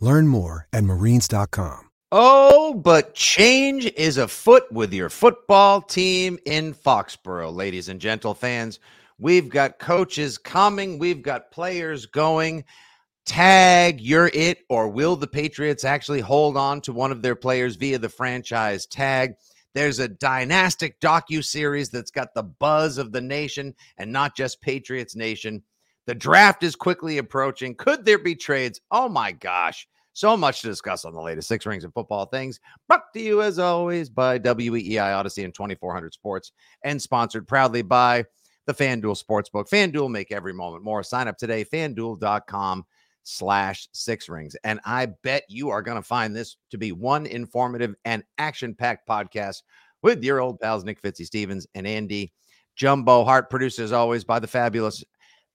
Learn more at marines.com. Oh, but change is afoot with your football team in Foxborough, ladies and gentle fans. We've got coaches coming, we've got players going. Tag, you're it, or will the Patriots actually hold on to one of their players via the franchise tag? There's a dynastic docu series that's got the buzz of the nation and not just Patriots Nation. The draft is quickly approaching. Could there be trades? Oh my gosh. So much to discuss on the latest Six Rings of Football things. Brought to you, as always, by WEEI Audacy and 2400 Sports, and sponsored proudly by the FanDuel Sportsbook. FanDuel, make every moment more. Sign up today, fanduel.com slash six rings. And I bet you are going to find this to be one informative and action packed podcast with your old pals, Nick Fitzy Stevens and Andy Jumbo Hart, produced as always by the fabulous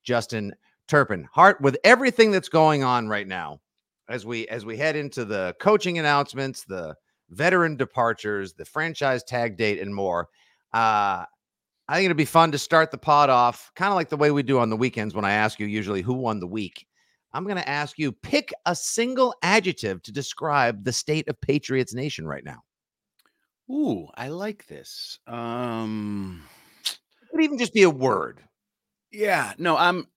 Justin Turpin. Hart, with everything that's going on right now, as we as we head into the coaching announcements, the veteran departures, the franchise tag date, and more. Uh, I think it'd be fun to start the pod off kind of like the way we do on the weekends when I ask you usually who won the week. I'm going to ask you pick a single adjective to describe the state of Patriots Nation right now. Ooh, I like this. Um, it could even just be a word. Yeah, no, I'm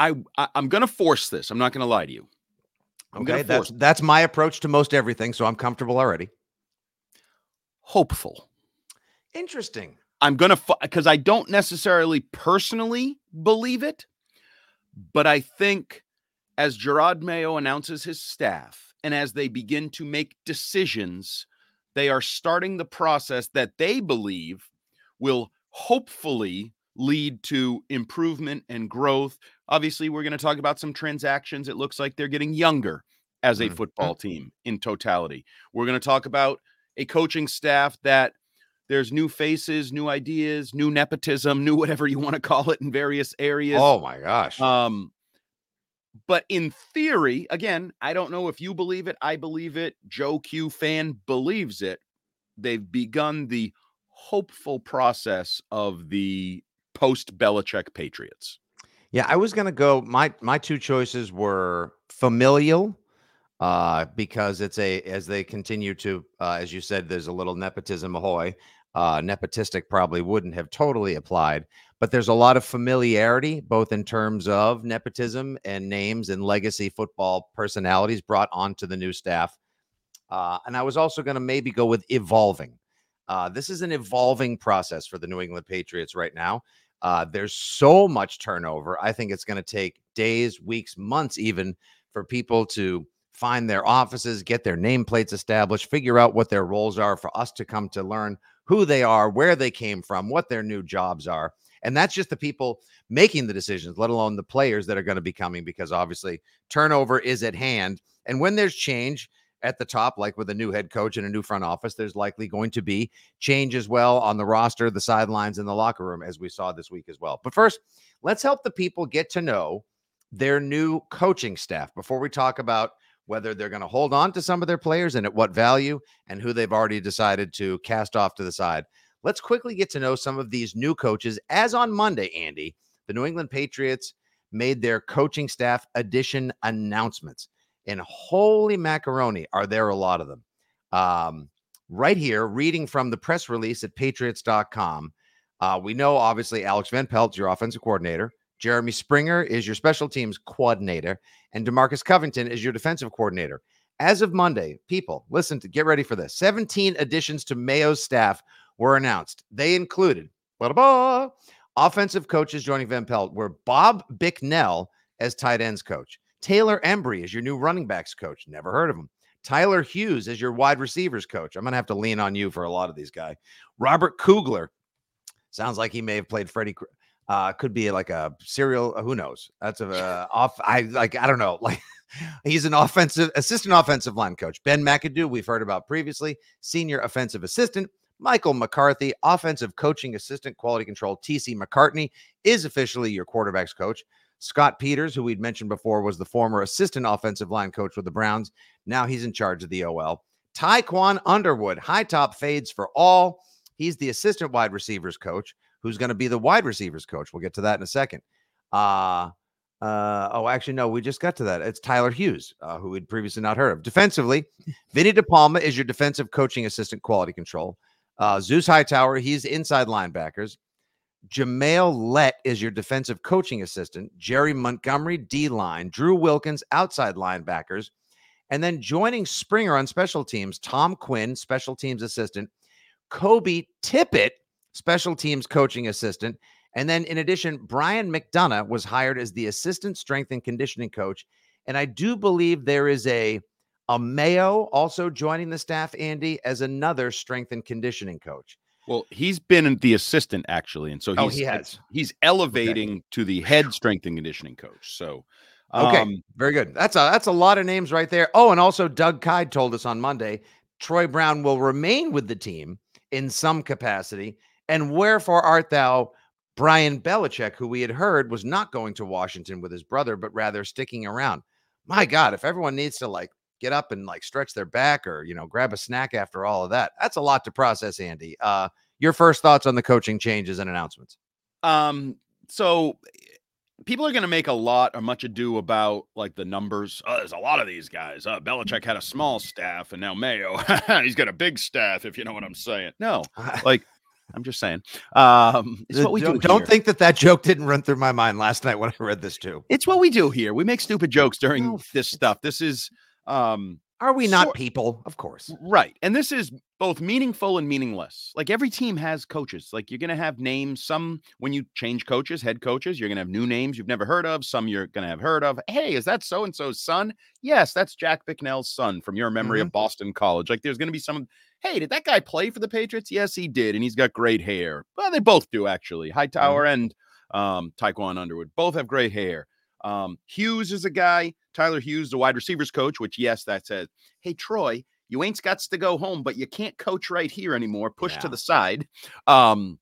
I, I am going to force this. I'm not going to lie to you. I'm okay, that's that's my approach to most everything, so I'm comfortable already. Hopeful. Interesting. I'm going to because I don't necessarily personally believe it, but I think as Jerod Mayo announces his staff and as they begin to make decisions, they are starting the process that they believe will hopefully lead to improvement and growth. Obviously, we're going to talk about some transactions. It looks like they're getting younger as a mm-hmm. football team in totality. We're going to talk about a coaching staff that there's new faces, new ideas, new nepotism, new whatever you want to call it in various areas. Oh my gosh. Um but in theory, again, I don't know if you believe it, I believe it, Joe Q fan believes it. They've begun the hopeful process of the post Belichick Patriots? Yeah, I was gonna go. My my two choices were familial, uh, because it's a as they continue to, uh, as you said, there's a little nepotism ahoy. Uh, nepotistic probably wouldn't have totally applied, but there's a lot of familiarity, both in terms of nepotism and names and legacy football personalities brought onto the new staff. Uh, and I was also going to maybe go with evolving. Uh, this is an evolving process for the New England Patriots right now. Uh, there's so much turnover. I think it's going to take days, weeks, months, even for people to find their offices, get their nameplates established, figure out what their roles are for us to come to learn who they are, where they came from, what their new jobs are. And that's just the people making the decisions, let alone the players that are going to be coming, because obviously turnover is at hand. And when there's change at the top, like with a new head coach and a new front office, there's likely going to be change as well on the roster, the sidelines, and the locker room, as we saw this week as well. But first, let's help the people get to know their new coaching staff before we talk about whether they're going to hold on to some of their players and at what value and who they've already decided to cast off to the side. Let's quickly get to know some of these new coaches. As on Monday, Andy, the New England Patriots made their coaching staff addition announcements. And holy macaroni, are there a lot of them? Um, right here, reading from the press release at patriots.com. Uh, we know obviously Alex Van Pelt, your offensive coordinator. Jeremy Springer is your special teams coordinator, and Demarcus Covington is your defensive coordinator. As of Monday, people, listen to get ready for this. 17 additions to Mayo's staff were announced. They included offensive coaches joining Van Pelt were Bob Bicknell as tight ends coach, Taylor Embree is your new running backs coach. Never heard of him. Tyler Hughes is your wide receivers coach. I'm going to have to lean on you for a lot of these guys. Robert Kugler sounds like he may have played Freddie uh, could be like a serial. Uh, who knows? That's a uh, off. I like. I don't know. Like he's an offensive assistant, offensive line coach. Ben McAdoo, we've heard about previously. Senior offensive assistant. Michael McCarthy, offensive coaching assistant, quality control. TC McCartney is officially your quarterbacks coach. Scott Peters, who we'd mentioned before, was the former assistant offensive line coach with the Browns. Now he's in charge of the OL. Tiquan Underwood, high top fades for all. He's the assistant wide receivers coach who's going to be the wide receivers coach. We'll get to that in a second. Uh, uh, oh, actually, no, we just got to that. It's Tyler Hughes, uh, who we'd previously not heard of. Defensively, Vinny DePalma is your defensive coaching assistant, quality control. Uh, Zeus Hightower, he's inside linebackers. Jamail Lett is your defensive coaching assistant. Jerry Montgomery, D line. Drew Wilkins, outside linebackers. And then joining Springer on special teams, Tom Quinn, special teams assistant. Kobe Tippett, special teams coaching assistant. And then, in addition, Brian McDonough was hired as the assistant strength and conditioning coach. And I do believe there is a a Mayo also joining the staff, Andy, as another strength and conditioning coach. Well, he's been the assistant actually, and so oh, he has. he's elevating okay. to the head strength and conditioning coach. So, um, okay, very good. That's a that's a lot of names right there. Oh, and also Doug Kyed told us on Monday Troy Brown will remain with the team in some capacity and wherefore art thou, Brian Belichick, who we had heard was not going to Washington with his brother, but rather sticking around? My God, if everyone needs to like get up and like stretch their back or, you know, grab a snack after all of that, that's a lot to process, Andy. Uh, your first thoughts on the coaching changes and announcements? Um, so people are going to make a lot or much ado about like the numbers. Oh, there's a lot of these guys. Uh, Belichick had a small staff, and now Mayo, he's got a big staff. If you know what I'm saying. No, like I'm just saying. Um, it's what we don't, do. Don't think that that joke didn't run through my mind last night when I read this too. It's what we do here. We make stupid jokes during oh, this stuff. This is. Um, Are we not so, people? Of course. Right, and this is both meaningful and meaningless. Like every team has coaches. Like you're going to have names. Some when you change coaches, head coaches, you're going to have new names you've never heard of. Some you're going to have heard of. Hey, is that so and so's son? Yes, that's Jack Bicknell's son from your memory mm-hmm. of Boston College. Like there's going to be some hey, did that guy play for the Patriots? Yes, he did. And he's got great hair. Well, they both do, actually. Hightower mm-hmm. and um, Tiquan Underwood both have great hair. Um, Hughes is a guy, Tyler Hughes, the wide receivers coach, which, yes, that says, hey, Troy, you ain't got to go home, but you can't coach right here anymore. Push yeah. to the side. Um,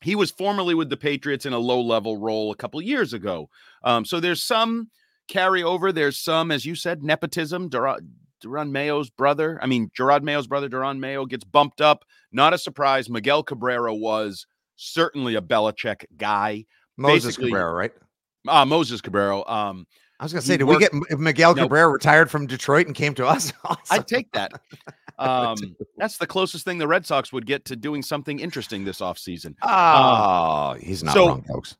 he was formerly with the Patriots in a low level role a couple years ago. Um, so there's some carryover. There's some, as you said, nepotism. Deron Mayo's brother. I mean, Jerod Mayo's brother, Deron Mayo, gets bumped up. Not a surprise. Miguel Cabrera was certainly a Belichick guy. Moses Basically, Cabrera, right? Uh, Moses Cabrera. Um, I was going to say, did worked, we get Miguel Cabrera retired from Detroit and came to us? awesome. I'd take that. Um, that's the closest thing the Red Sox would get to doing something interesting this offseason. Oh, um, he's not so, wrong, folks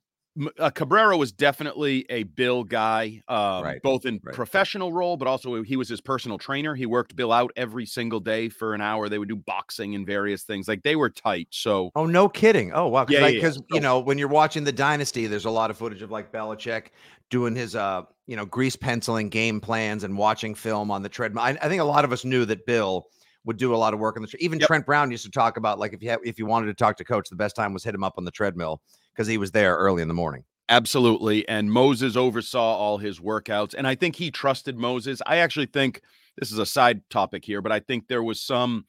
uh, Cabrera was definitely a Bill guy, uh, right, both in right. professional role, but also he was his personal trainer. He worked Bill out every single day for an hour. They would do boxing and various things. Like they were tight. So, oh, no kidding. Oh, wow. Because, yeah, yeah, yeah. you know, when you're watching the Dynasty, there's a lot of footage of like Belichick doing his, uh, you know, grease penciling game plans and watching film on the treadmill. I, I think a lot of us knew that Bill would do a lot of work on the. Even yep. Trent Brown used to talk about like if you if you wanted to talk to coach, the best time was hit him up on the treadmill because he was there early in the morning. Absolutely. And Moses oversaw all his workouts. And I think he trusted Moses. I actually think this is a side topic here, but I think there was some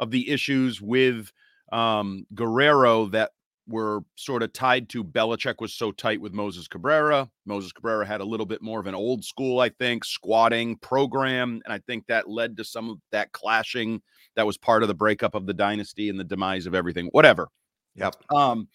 of the issues with um, Guerrero that were sort of tied to Belichick was so tight with Moses Cabrera. Moses Cabrera had a little bit more of an old school, I think, squatting program. And I think that led to some of that clashing that was part of the breakup of the dynasty and the demise of everything, whatever. Yep. Um,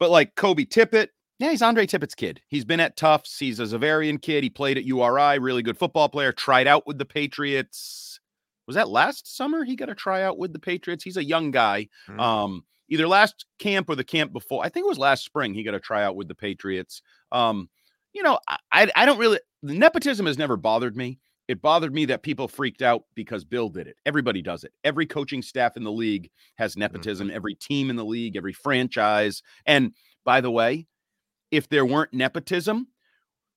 but like Kobe Tippett, yeah, he's Andre Tippett's kid. He's been at Tufts. He's a Xaverian kid. He played at URI, really good football player, tried out with the Patriots. Was that last summer? He got a tryout with the Patriots. He's a young guy. Mm-hmm. Um, either last camp or the camp before. I think it was last spring. He got a tryout with the Patriots. Um, you know, I, I don't really nepotism has never bothered me. It bothered me that people freaked out because Bill did it. Everybody does it. Every coaching staff in the league has nepotism. Mm-hmm. Every team in the league, every franchise. And by the way, if there weren't nepotism,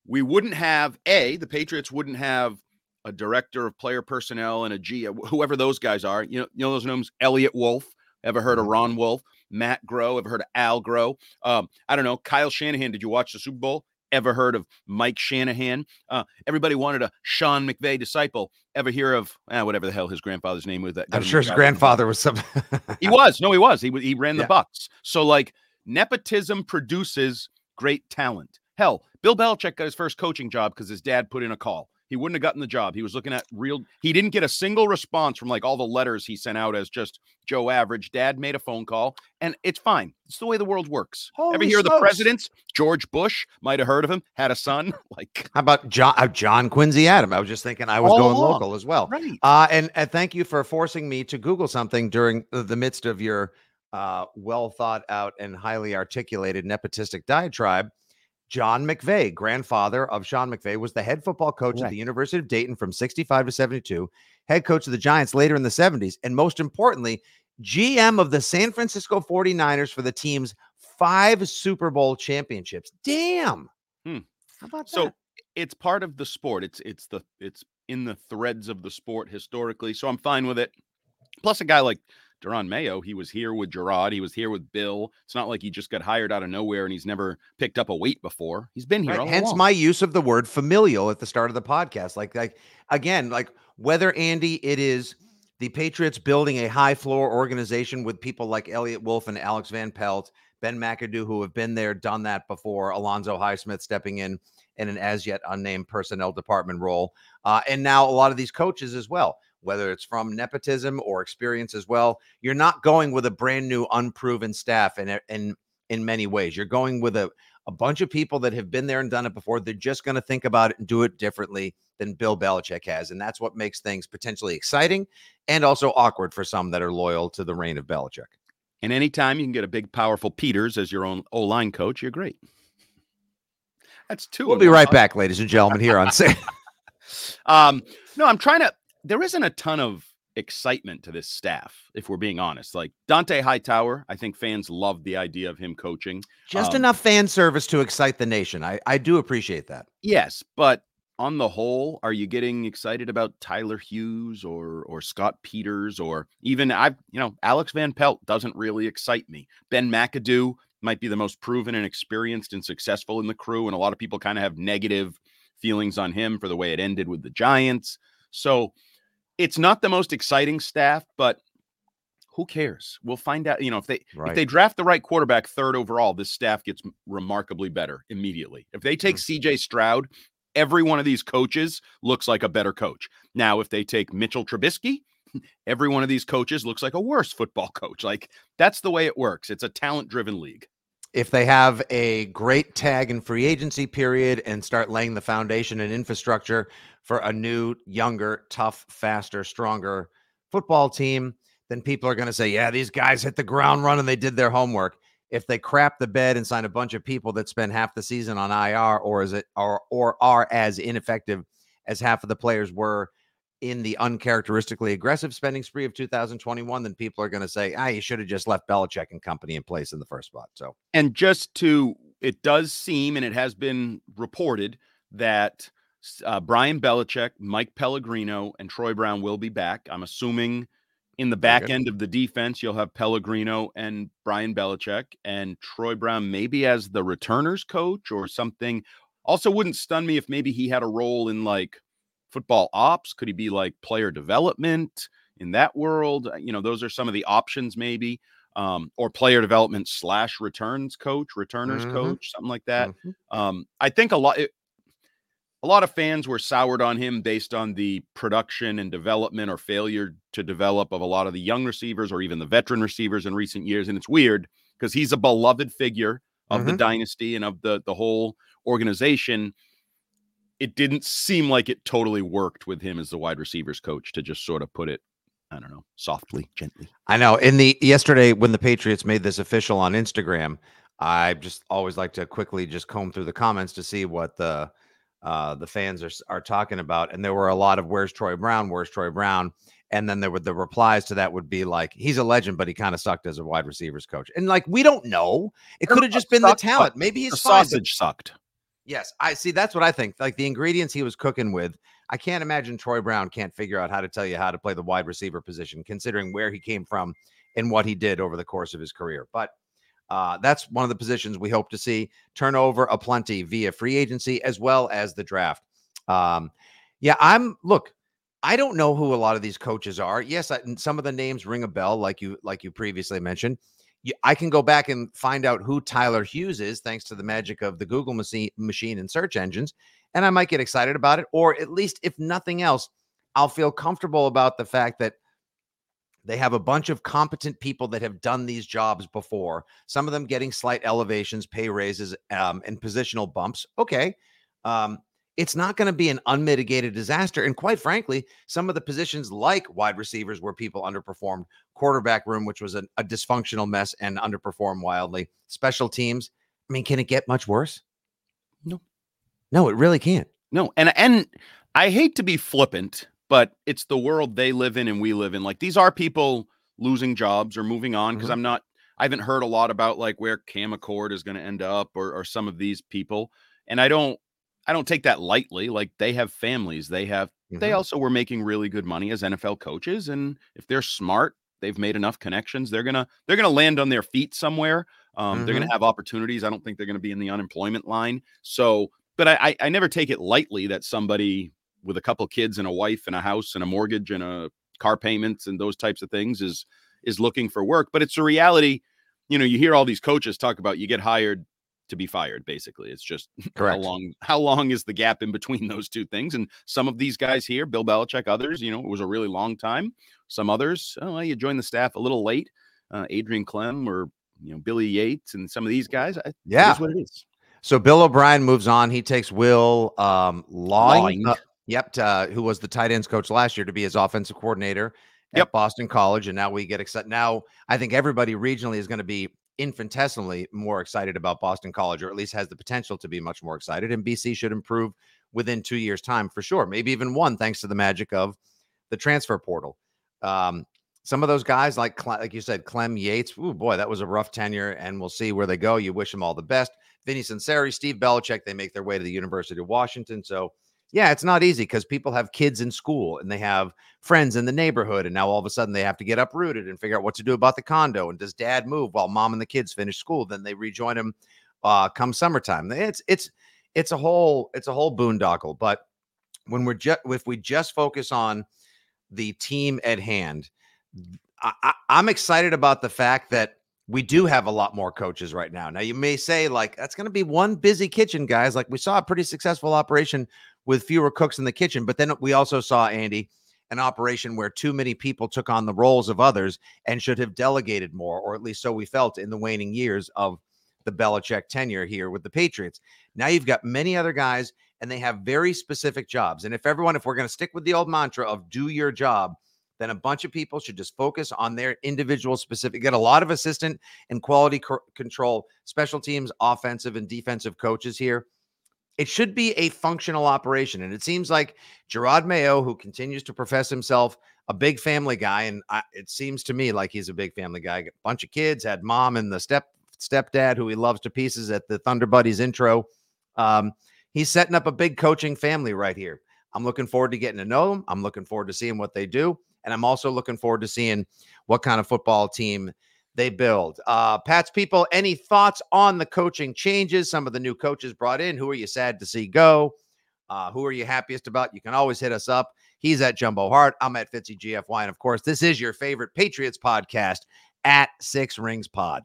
we wouldn't have a the Patriots wouldn't have a director of player personnel and a G, whoever those guys are. You know, you know those names. Eliot Wolf. Ever heard of mm-hmm. Ron Wolf? Matt Groh. Ever heard of Al Groh? Um, I don't know. Kyle Shanahan. Did you watch the Super Bowl? Ever heard of Mike Shanahan? Uh, everybody wanted a Sean McVay disciple. Ever hear of eh, whatever the hell his grandfather's name was? That I'm sure his grandfather was some. he was. No, he was. He he ran the yeah. Bucks. So like nepotism produces great talent. Hell, Bill Belichick got his first coaching job because his dad put in a call. He wouldn't have gotten the job. He was looking at real. He didn't get a single response from like all the letters he sent out as just Joe Average. Dad made a phone call, and it's fine. It's the way the world works. Holy Ever hear smokes. the presidents? George Bush might have heard of him. Had a son. Like how about John uh, John Quincy Adam? I was just thinking I was going along. local as well. Right. Uh, and, and thank you for forcing me to Google something during the midst of your uh, well thought out and highly articulated nepotistic diatribe. John McVay, grandfather of Sean McVay, was the head football coach right. at the University of Dayton from 65 to 72, head coach of the Giants later in the 70s, and most importantly, GM of the San Francisco 49ers for the team's five Super Bowl championships. Damn. Hmm. How about so that? it's part of the sport. It's it's the it's in the threads of the sport historically. So I'm fine with it. Plus a guy like Jerod Mayo, he was here with Gerard, He was here with Bill. It's not like he just got hired out of nowhere and he's never picked up a weight before. He's been here. Right. Hence along. my use of the word familial at the start of the podcast. Like, like again, like whether Andy, it is the Patriots building a high floor organization with people like Eliot Wolf and Alex Van Pelt, Ben McAdoo, who have been there, done that before. Alonzo Highsmith stepping in in an as yet unnamed personnel department role, uh, and now a lot of these coaches as well whether it's from nepotism or experience as well. You're not going with a brand new, unproven staff in in in many ways. You're going with a a bunch of people that have been there and done it before. They're just going to think about it and do it differently than Bill Belichick has, and that's what makes things potentially exciting and also awkward for some that are loyal to the reign of Belichick. And anytime you can get a big, powerful Peters as your own O line coach, you're great. That's 2 We'll be right back, ladies and gentlemen, here on Say. um, no, I'm trying to there isn't a ton of excitement to this staff, if we're being honest. Like Dont'a Hightower, I think fans love the idea of him coaching. Just um, enough fan service to excite the nation. I, I do appreciate that. Yes, but on the whole, are you getting excited about Tyler Hughes or or Scott Peters or even I've you know Alex Van Pelt doesn't really excite me. Ben McAdoo might be the most proven and experienced and successful in the crew, and a lot of people kind of have negative feelings on him for the way it ended with the Giants. So it's not the most exciting staff, but who cares? We'll find out. You know, if they right. if they draft the right quarterback third overall, this staff gets remarkably better immediately. If they take mm-hmm. CJ Stroud, every one of these coaches looks like a better coach. Now, if they take Mitchell Trubisky, every one of these coaches looks like a worse football coach. Like that's the way it works. It's a talent driven league. If they have a great tag and free agency period and start laying the foundation and infrastructure for a new, younger, tough, faster, stronger football team, then people are going to say, yeah, these guys hit the ground running. And they did their homework. If they crap the bed and sign a bunch of people that spend half the season on IR, or is it or or are as ineffective as half of the players were in the uncharacteristically aggressive spending spree of 2021, then people are going to say, ah, you should have just left Belichick and company in place in the first spot. So, and just to, it does seem, and it has been reported that uh, Brian Belichick, Mike Pellegrino, and Troy Brown will be back. I'm assuming In the back end of the defense, you'll have Pellegrino and Brian Belichick and Troy Brown, maybe as the returners coach or something. Also, wouldn't stun me if maybe he had a role in like football ops. Could he be like player development in that world? You know, those are some of the options, maybe. Um, or player development slash returns coach, returners mm-hmm. coach, something like that. Mm-hmm. Um, I think a lot. It, a lot of fans were soured on him based on the production and development or failure to develop of a lot of the young receivers or even the veteran receivers in recent years. And it's weird because he's a beloved figure of mm-hmm. the dynasty and of the the whole organization. It didn't seem like it totally worked with him as the wide receivers coach to just sort of put it, I don't know, softly, gently. I know. In the yesterday when the Patriots made this official on Instagram, I just always like to quickly just comb through the comments to see what the uh, the fans are are talking about. And there were a lot of "Where's Troy Brown? Where's Troy Brown?" And then there were the replies to that would be like, "He's a legend, but he kind of sucked as a wide receivers coach." And like, we don't know. It could have just been the talent. Maybe the sausage sucked. Yes, I see. That's what I think. Like the ingredients he was cooking with. I can't imagine Troy Brown can't figure out how to tell you how to play the wide receiver position, considering where he came from and what he did over the course of his career. But uh, that's one of the positions we hope to see turnover aplenty via free agency as well as the draft. Um, yeah, I'm look. I don't know who a lot of these coaches are. Yes, I, some of the names ring a bell, like you like you previously mentioned. I can go back and find out who Tyler Hughes is, thanks to the magic of the Google machine and search engines, and I might get excited about it, or at least, if nothing else, I'll feel comfortable about the fact that they have a bunch of competent people that have done these jobs before, some of them getting slight elevations, pay raises, um, and positional bumps. Okay. Um, it's not going to be an unmitigated disaster. And quite frankly, some of the positions like wide receivers where people underperformed, quarterback room, which was a, a dysfunctional mess and underperformed wildly, special teams. I mean, can it get much worse? No. No, it really can't. No. And and I hate to be flippant but it's the world they live in and we live in. Like these are people losing jobs or moving on because mm-hmm. I'm not. I haven't heard a lot about like where Cam Achord is going to end up or, or some of these people, and I don't. I don't take that lightly. Like they have families. They have. Mm-hmm. They also were making really good money as NFL coaches, and if they're smart, they've made enough connections. They're gonna they're gonna land on their feet somewhere. Um, mm-hmm. They're gonna mm-hmm. have opportunities. I don't think they're gonna be in the unemployment line. So, but I, I I never take it lightly that somebody with a couple kids and a wife and a house and a mortgage and a car payments and those types of things is is looking for work but it's a reality you know you hear all these coaches talk about you get hired to be fired basically. It's just Correct. how long how long is the gap in between those two things? And some of these guys here bill belichick others you know it was a really long time. Some others oh well, you joined the staff a little late. Uh, adrian klemm or you know billy yates and some of these guys I, yeah. what it is. So bill o'brien moves on. He takes will um lawing, uh, Yep, uh, who was the tight ends coach last year to be his offensive coordinator at yep. Boston College, and now we get excited. Now I think everybody regionally is going to be infinitesimally more excited about Boston College, or at least has the potential to be much more excited. And BC should improve within two years' time for sure, maybe even one, thanks to the magic of the transfer portal. Um, some of those guys, like like you said, Klemm Yates. Oh boy, that was a rough tenure, and we'll see where they go. You wish them all the best. Vinny Sunseri, Steve Belichick, they make their way to the University of Washington. So yeah, it's not easy because people have kids in school and they have friends in the neighborhood. And now all of a sudden they have to get uprooted and figure out what to do about the condo. And does dad move while mom and the kids finish school? Then they rejoin him uh, come summertime. It's it's it's a whole it's a whole boondoggle. But when we're just if we just focus on the team at hand, I, I, I'm excited about the fact that we do have a lot more coaches right now. Now you may say like that's going to be one busy kitchen, guys. Like we saw a pretty successful operation with fewer cooks in the kitchen. But then we also saw, Andy, an operation where too many people took on the roles of others and should have delegated more, or at least so we felt in the waning years of the Belichick tenure here with the Patriots. Now you've got many other guys and they have very specific jobs. And if everyone, if we're going to stick with the old mantra of do your job, then a bunch of people should just focus on their individual specific, get a lot of assistant and quality co- control, special teams, offensive and defensive coaches here it should be a functional operation. And it seems like Jerod Mayo, who continues to profess himself a big family guy, and I, it seems to me like he's a big family guy. A bunch of kids, had mom and the step stepdad who he loves to pieces at the Thunder Buddies intro. Um, he's setting up a big coaching family right here. I'm looking forward to getting to know them. I'm looking forward to seeing what they do. And I'm also looking forward to seeing what kind of football team they build. Uh, Pat's people, any thoughts on the coaching changes? Some of the new coaches brought in. Who are you sad to see go? Uh, who are you happiest about? You can always hit us up. He's at Jumbo Hart. I'm at Fitzy GFY. And of course, this is your favorite Patriots podcast at Six Rings Pod.